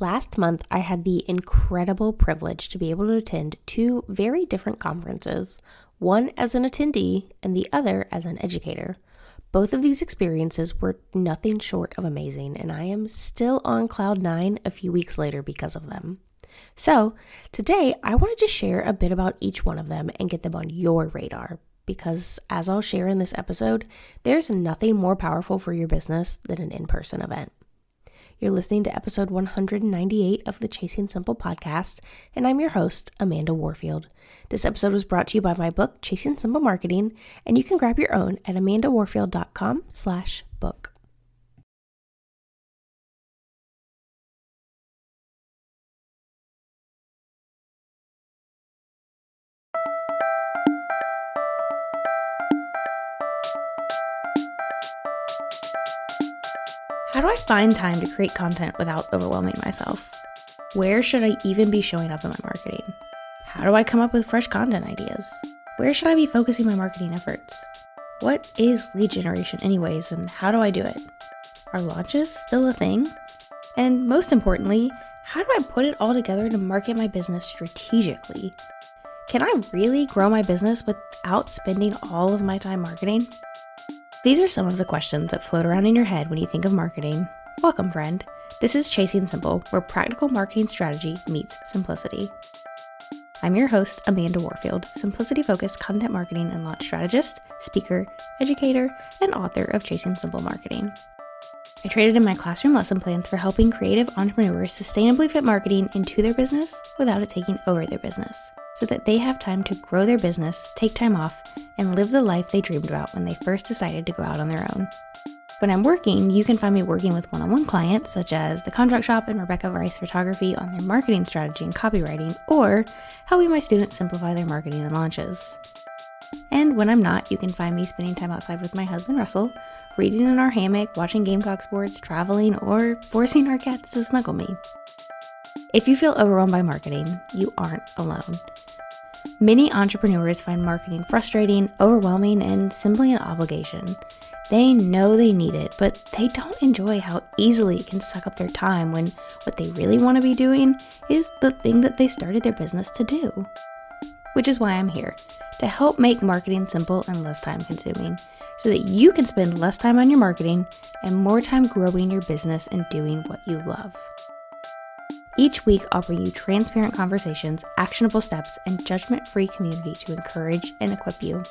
Last month, I had the incredible privilege to be able to attend two very different conferences, one as an attendee and the other as an educator. Both of these experiences were nothing short of amazing, and I am still on cloud nine a few weeks later because of them. So, today I wanted to share a bit about each one of them and get them on your radar because, as I'll share in this episode, there's nothing more powerful for your business than an in person event. You're listening to episode 198 of the Chasing Simple podcast, and I'm your host, Amanda Warfield. This episode was brought to you by my book, Chasing Simple Marketing, and you can grab your own at amandawarfield.com slash book. Find time to create content without overwhelming myself? Where should I even be showing up in my marketing? How do I come up with fresh content ideas? Where should I be focusing my marketing efforts? What is lead generation, anyways, and how do I do it? Are launches still a thing? And most importantly, how do I put it all together to market my business strategically? Can I really grow my business without spending all of my time marketing? These are some of the questions that float around in your head when you think of marketing. Welcome, friend. This is Chasing Simple, where practical marketing strategy meets simplicity. I'm your host, Amanda Warfield, simplicity focused content marketing and launch strategist, speaker, educator, and author of Chasing Simple Marketing. I traded in my classroom lesson plans for helping creative entrepreneurs sustainably fit marketing into their business without it taking over their business so that they have time to grow their business, take time off, and live the life they dreamed about when they first decided to go out on their own. When I'm working, you can find me working with one on one clients, such as the Contract Shop and Rebecca Rice Photography, on their marketing strategy and copywriting, or helping my students simplify their marketing and launches. And when I'm not, you can find me spending time outside with my husband Russell, reading in our hammock, watching Gamecock sports, traveling, or forcing our cats to snuggle me. If you feel overwhelmed by marketing, you aren't alone. Many entrepreneurs find marketing frustrating, overwhelming, and simply an obligation. They know they need it, but they don't enjoy how easily it can suck up their time when what they really want to be doing is the thing that they started their business to do. Which is why I'm here to help make marketing simple and less time consuming so that you can spend less time on your marketing and more time growing your business and doing what you love. Each week, I'll bring you transparent conversations, actionable steps, and judgment free community to encourage and equip you.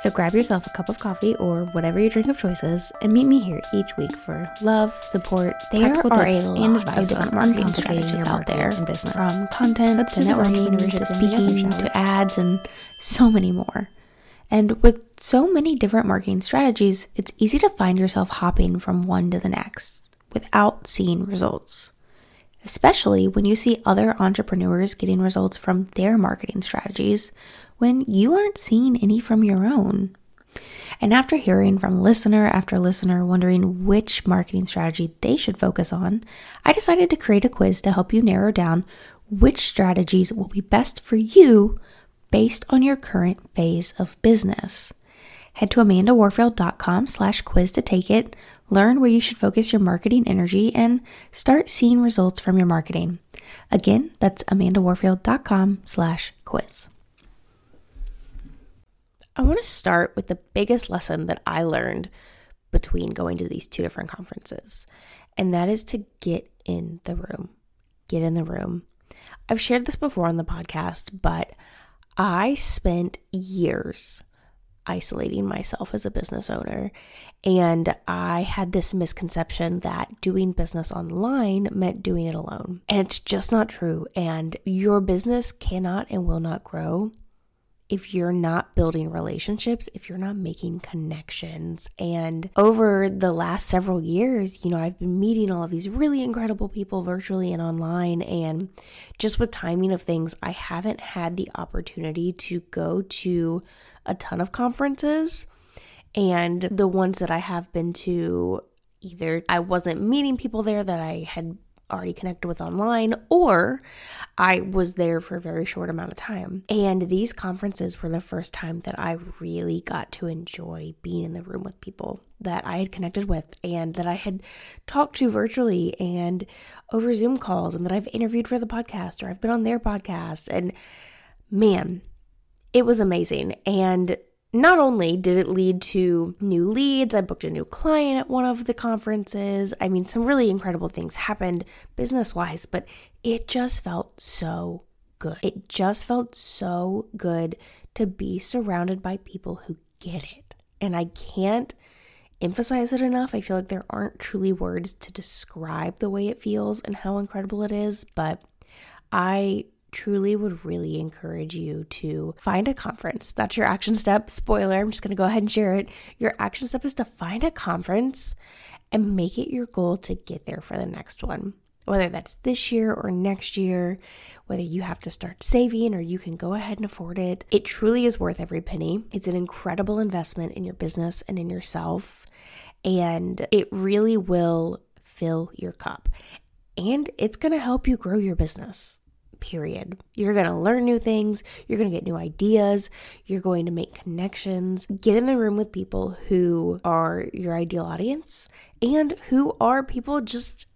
So grab yourself a cup of coffee or whatever your drink of choice is, and meet me here each week for love, support, there are tips, and advice on different marketing strategies out there in business, from content to networking to speaking to ads and so many more. And with so many different marketing strategies, it's easy to find yourself hopping from one to the next without seeing results especially when you see other entrepreneurs getting results from their marketing strategies when you aren't seeing any from your own. And after hearing from listener after listener wondering which marketing strategy they should focus on, I decided to create a quiz to help you narrow down which strategies will be best for you based on your current phase of business. Head to amandawarfield.com slash quiz to take it, learn where you should focus your marketing energy, and start seeing results from your marketing. Again, that's amandawarfield.com slash quiz. I want to start with the biggest lesson that I learned between going to these two different conferences, and that is to get in the room. Get in the room. I've shared this before on the podcast, but I spent years isolating myself as a business owner. And I had this misconception that doing business online meant doing it alone. And it's just not true. And your business cannot and will not grow if you're not building relationships, if you're not making connections. And over the last several years, you know, I've been meeting all of these really incredible people virtually and online. And just with timing of things, I haven't had the opportunity to go to a ton of conferences. And the ones that I have been to, either I wasn't meeting people there that I had already connected with online or I was there for a very short amount of time. And these conferences were the first time that I really got to enjoy being in the room with people that I had connected with and that I had talked to virtually and over Zoom calls and that I've interviewed for the podcast or I've been on their podcast. And man, it was amazing. And not only did it lead to new leads, I booked a new client at one of the conferences. I mean, some really incredible things happened business wise, but it just felt so good. It just felt so good to be surrounded by people who get it. And I can't emphasize it enough. I feel like there aren't truly words to describe the way it feels and how incredible it is, but I truly would really encourage you to find a conference. That's your action step. Spoiler, I'm just going to go ahead and share it. Your action step is to find a conference and make it your goal to get there for the next one. Whether that's this year or next year, whether you have to start saving or you can go ahead and afford it, it truly is worth every penny. It's an incredible investment in your business and in yourself, and it really will fill your cup. And it's to help you grow your business period. You're going to learn new things, you're going to get new ideas, you're going to make connections. Get in the room with people who are your ideal audience and who are people just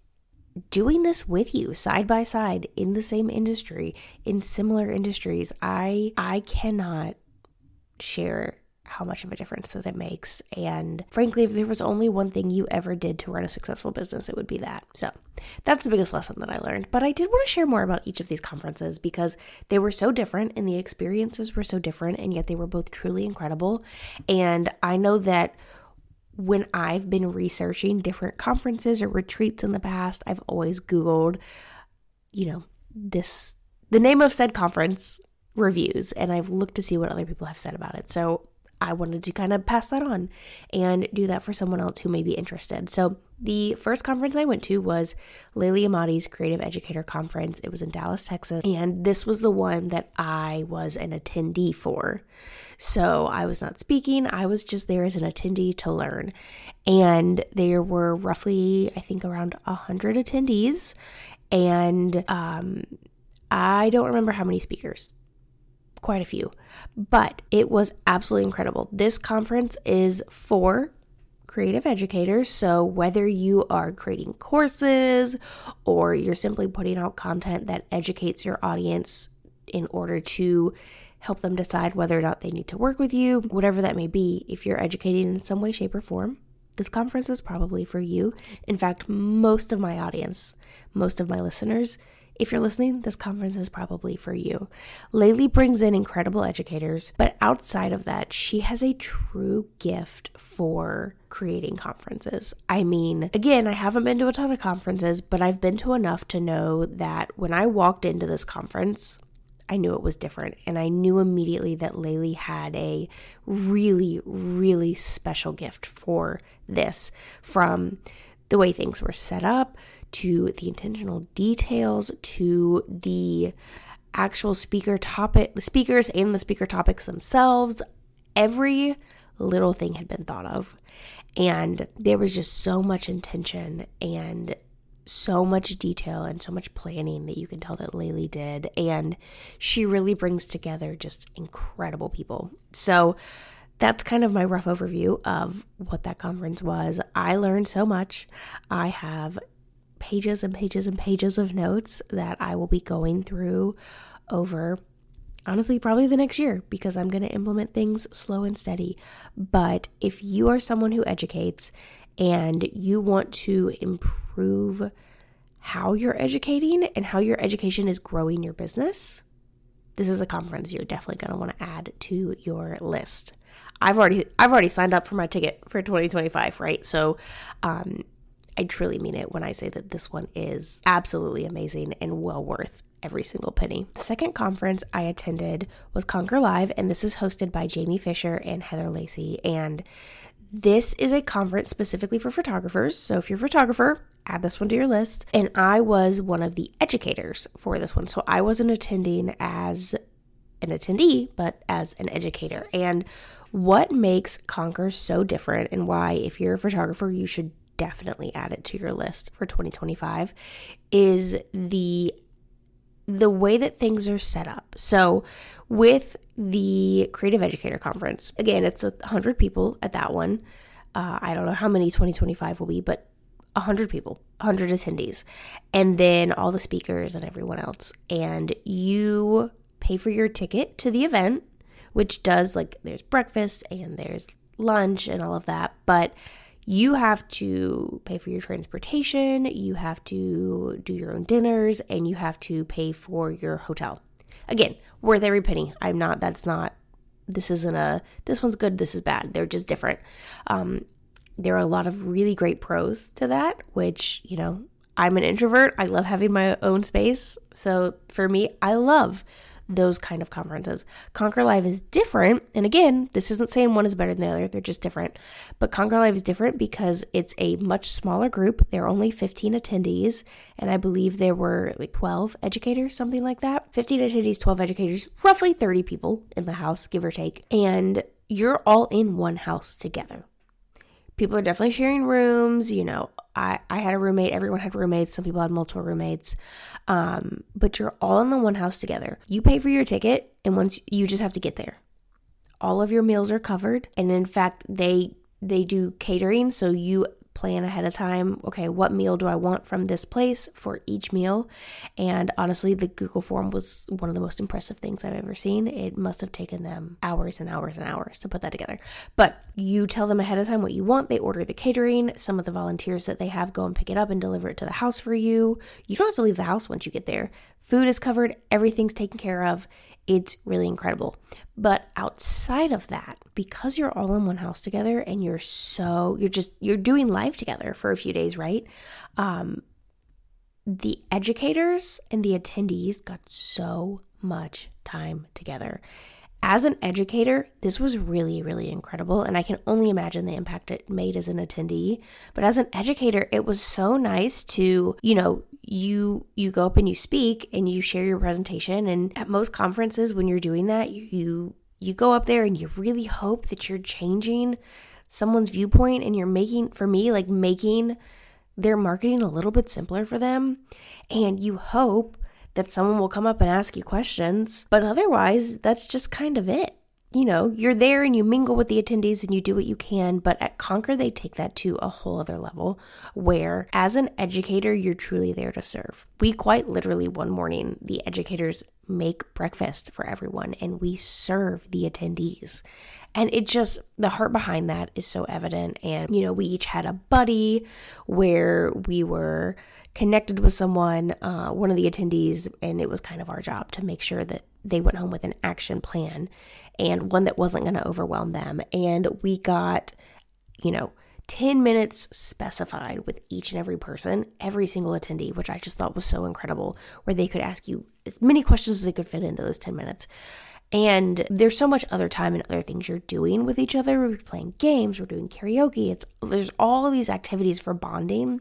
doing this with you side by side in the same industry in similar industries i i cannot share how much of a difference that it makes. And frankly, if there was only one thing you ever did to run a successful business, it would be that. So that's the biggest lesson that I learned. But I did want to share more about each of these conferences because they were so different and the experiences were so different, and yet they were both truly incredible. And I know that when I've been researching different conferences or retreats in the past, I've always Googled, you know, this, the name of said conference reviews, and I've looked to see what other people have said about it. So I wanted to kind of pass that on and do that for someone else who may be interested. So, the first conference I went to was Layli Emadi's Creative Educator Conference. It was in Dallas, Texas, and this was the one that I was an attendee for. So, I was not speaking, I was just there as an attendee to learn. And there were roughly, I think, around 100 attendees. And um, I don't remember how many speakers quite a few, but it was absolutely incredible. This conference is for creative educators. So, whether you are creating courses or you're simply putting out content that educates your audience in order to help them decide whether or not they need to work with you, whatever that may be, if you're educating in some way, shape, or form, this conference is probably for you. In fact, most of my audience, most of my listeners, if you're listening, this conference is probably for you. Layli brings in incredible educators, but outside of that, she has a true gift for creating conferences. I mean, again, I haven't been to a ton of conferences, but I've been to enough to know that when I walked into this conference, I knew it was different. And I knew immediately that Layli had a really, really special gift for this from the way things were set up to the intentional details to the actual speaker topic, the speakers and the speaker topics themselves. Every little thing had been thought of. And there was just so much intention and so much detail and so much planning that you can tell that Layli did. And she really brings together just incredible people. So that's kind of my rough overview of what that conference was. I learned so much. I have pages and pages and pages of notes that I will be going through over honestly probably the next year because I'm going to implement things slow and steady. But if you are someone who educates and you want to improve how you're educating and how your education is growing your business, this is a conference you're definitely going to want to add to your list. I've already I've already signed up for my ticket for 2025, right? So um, I truly mean it when I say that this one is absolutely amazing and well worth every single penny. The second conference I attended was Conquer Live, and this is hosted by Jamie Fisher and Heather Lacey. And this is a conference specifically for photographers. So if you're a photographer, add this one to your list. And I was one of the educators for this one. So I wasn't attending as an attendee, but as an educator. And what makes Conquer so different, and why, if you're a photographer, you should definitely add it to your list for 2025 is the the way that things are set up. So, with the Creative Educator Conference, again, it's a 100 people at that one. Uh, I don't know how many 2025 will be, but a 100 people, 100 attendees, and then all the speakers and everyone else. And you pay for your ticket to the event, which does like there's breakfast and there's lunch and all of that. But you have to pay for your transportation, you have to do your own dinners, and you have to pay for your hotel. Again, worth every penny. I'm not, that's not, this isn't a, this one's good, this is bad. They're just different. Um, there are a lot of really great pros to that, which, you know, I'm an introvert. I love having my own space. So for me, I love those kind of conferences. Conquer Live is different. And again, this isn't saying one is better than the other, they're just different. But Conquer Live is different because it's a much smaller group. There are only 15 attendees, and I believe there were like 12 educators, something like that. 15 attendees, 12 educators, roughly 30 people in the house, give or take. And you're all in one house together people are definitely sharing rooms. You know, I, had a roommate, everyone had roommates, some people had multiple roommates. Um, but you're all in the one house together. You pay for your ticket, and once you just have to get there. All of your meals are covered, and in fact, they they do catering, so you plan ahead of time okay what meal do i want from this place for each meal? And honestly the google form was one of the most impressive things i've ever seen. It must have taken them hours and hours and hours to put that together. But you tell them ahead of time what you want. They order the catering. Some of the volunteers that they have go and pick it up and deliver it to the house for you. You don't have to leave the house once you get there. Food is covered. Everything's taken care of it's really incredible. But outside of that, because you're all in one house together and you're so, you're just, you're doing life together for a few days, right? Um, the educators and the attendees got so much time together. As an educator, this was really, really incredible. And I can only imagine the impact it made as an attendee. But as an educator, it was so nice to, you know, you you go up and you speak and you share your presentation. And at most conferences when you're doing that you you go up there and you really hope that you're changing someone's viewpoint and you're making for me like making their marketing a little bit simpler for them. And you hope that someone will come up and ask you questions. But otherwise that's just kind of it you know, you're there and you mingle with the attendees and you do what you can. But at Conquer, they take that to a whole other level where, as an educator, you're truly there to serve. We quite literally, one morning, the educators make breakfast for everyone and we serve the attendees. And it just, the heart behind that is so evident. And, you know, we each had a buddy where we were connected with someone, uh, one of the attendees, and it was kind of our job to make sure that they went home with an action plan and one that wasn't going to overwhelm them. And we got, you know, 10 minutes specified with each and every person, every single attendee, which I just thought was so incredible, where they could ask you as many questions as they could fit into those 10 minutes. And there's so much other time and other things you're doing with each other. We're playing games, we're doing karaoke. It's there's all these activities for bonding.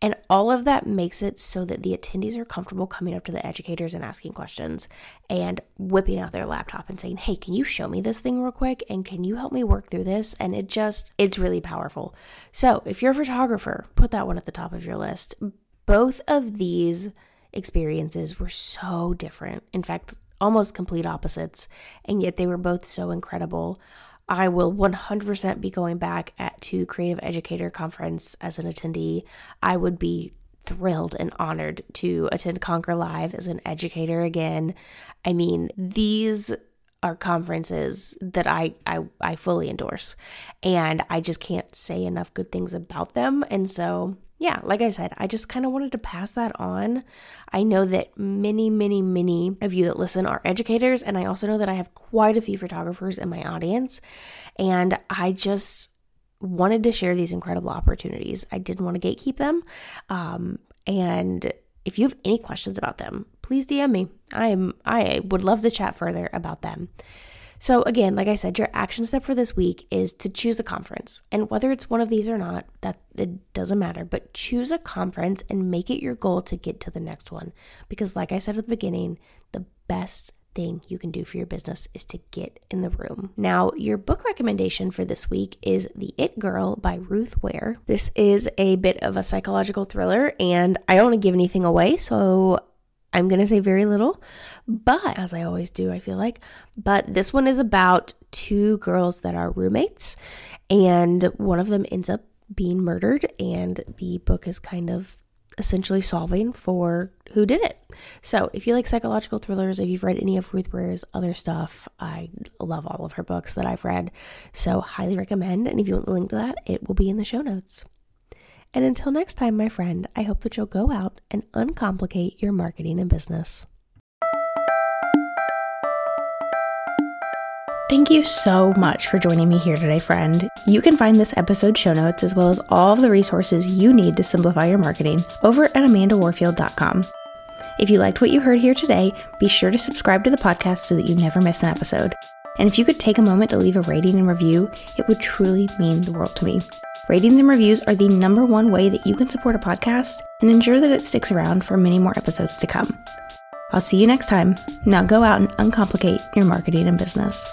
And all of that makes it so that the attendees are comfortable coming up to the educators and asking questions and whipping out their laptop and saying, Hey, can you show me this thing real quick? And can you help me work through this? And it just, it's really powerful. So if you're a photographer, put that one at the top of your list. Both of these experiences were so different. In fact, almost complete opposites. And yet they were both so incredible. I will 100% be going back at to Creative Educator Conference as an attendee. I would be thrilled and honored to attend Conquer Live as an educator again. I mean, these are conferences that I, I I fully endorse and I just can't say enough good things about them and so yeah, like I said, I just kind of wanted to pass that on. I know that many, many, many of you that listen are educators, and I also know that I have quite a few photographers in my audience, and I just wanted to share these incredible opportunities. I didn't want to gatekeep them. Um, and if you have any questions about them, please DM me. I'm I would love to chat further about them. So, again, like I said, your action step for this week is to choose a conference. And whether it's one of these or not, that it doesn't matter, but choose a conference and make it your goal to get to the next one. Because, like I said at the beginning, the best thing you can do for your business is to get in the room. Now, your book recommendation for this week is The It Girl by Ruth Ware. This is a bit of a psychological thriller, and I don't want to give anything away, so I'm going to say very little, but as I always do, I feel like. But this one is about two girls that are roommates, and one of them ends up being murdered, and the book is kind of essentially solving for who did it. So, if you like psychological thrillers, if you've read any of Ruth Ware's other stuff, I love all of her books that I've read. So, highly recommend. And if you want the link to that, it will be in the show notes. And until next time, my friend, I hope that you'll go out and uncomplicate your marketing and business. Thank you so much for joining me here today, friend. You can find this episode show notes as well as all of the resources you need to simplify your marketing over at amandawarfield.com. If you liked what you heard here today, be sure to subscribe to the podcast so that you never miss an episode. And if you could take a moment to leave a rating and review, it would truly mean the world to me. Ratings and reviews are the number one way that you can support a podcast and ensure that it sticks around for many more episodes to come. I'll see you next time. Now go out and uncomplicate your marketing and business.